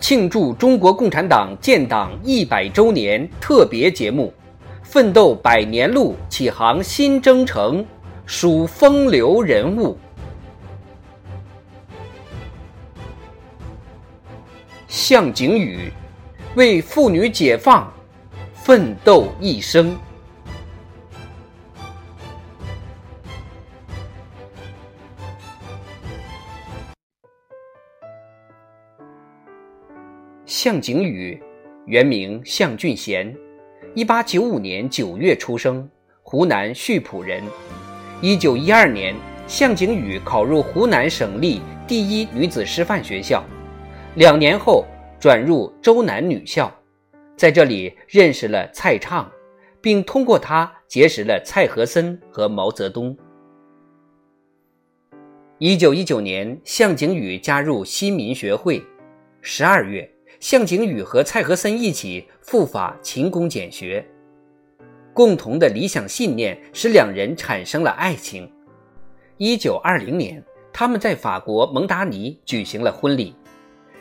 庆祝中国共产党建党一百周年特别节目，奋斗百年路，启航新征程，数风流人物。向景宇为妇女解放奋斗一生。向景宇，原名向俊贤，一八九五年九月出生，湖南溆浦人。一九一二年，向景宇考入湖南省立第一女子师范学校，两年后转入周南女校，在这里认识了蔡畅，并通过他结识了蔡和森和毛泽东。一九一九年，向景宇加入新民学会，十二月。向景宇和蔡和森一起赴法勤工俭学，共同的理想信念使两人产生了爱情。一九二零年，他们在法国蒙达尼举行了婚礼。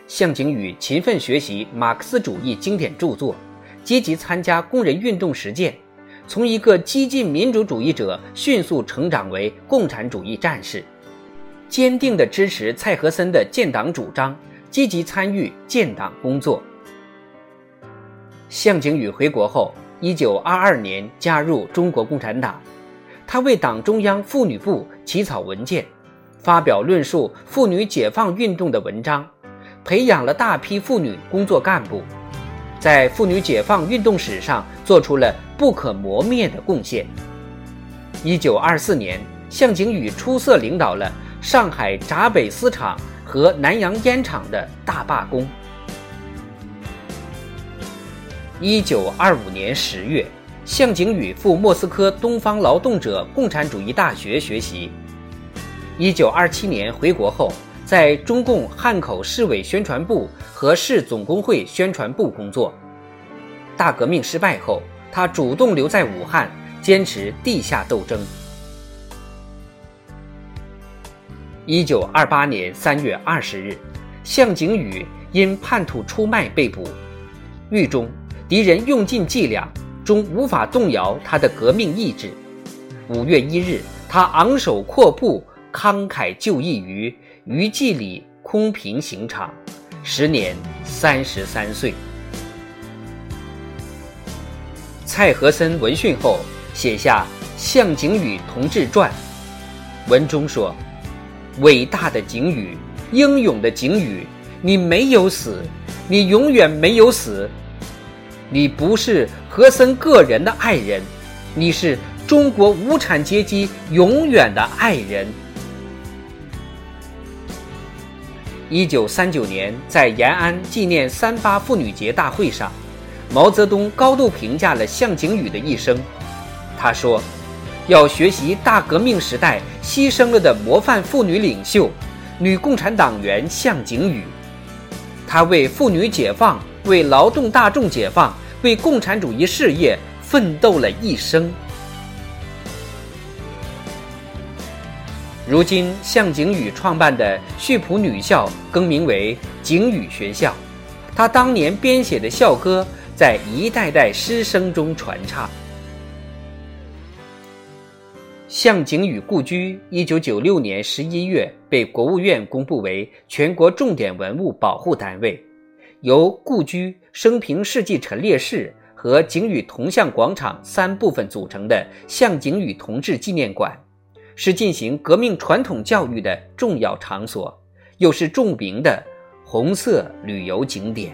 向景宇勤奋学习马克思主义经典著作，积极参加工人运动实践，从一个激进民主主义者迅速成长为共产主义战士，坚定地支持蔡和森的建党主张。积极参与建党工作。向景宇回国后，一九二二年加入中国共产党。他为党中央妇女部起草文件，发表论述妇女解放运动的文章，培养了大批妇女工作干部，在妇女解放运动史上做出了不可磨灭的贡献。一九二四年，向景宇出色领导了上海闸北丝厂。和南洋烟厂的大罢工。一九二五年十月，向景宇赴莫斯科东方劳动者共产主义大学学习。一九二七年回国后，在中共汉口市委宣传部和市总工会宣传部工作。大革命失败后，他主动留在武汉，坚持地下斗争。一九二八年三月二十日，向景宇因叛徒出卖被捕，狱中敌人用尽伎俩，终无法动摇他的革命意志。五月一日，他昂首阔步，慷慨就义于余继礼空瓶刑场，时年三十三岁。蔡和森闻讯后，写下《向景宇同志传》，文中说。伟大的景宇，英勇的景宇，你没有死，你永远没有死。你不是和森个人的爱人，你是中国无产阶级永远的爱人。一九三九年，在延安纪念三八妇女节大会上，毛泽东高度评价了向景宇的一生。他说。要学习大革命时代牺牲了的模范妇女领袖，女共产党员向景宇。她为妇女解放、为劳动大众解放、为共产主义事业奋斗了一生。如今，向景宇创办的溆浦女校更名为景宇学校，她当年编写的校歌在一代代师生中传唱。向景宇故居，一九九六年十一月被国务院公布为全国重点文物保护单位，由故居、生平事迹陈列室和景宇铜像广场三部分组成的向景宇同志纪念馆，是进行革命传统教育的重要场所，又是著名的红色旅游景点。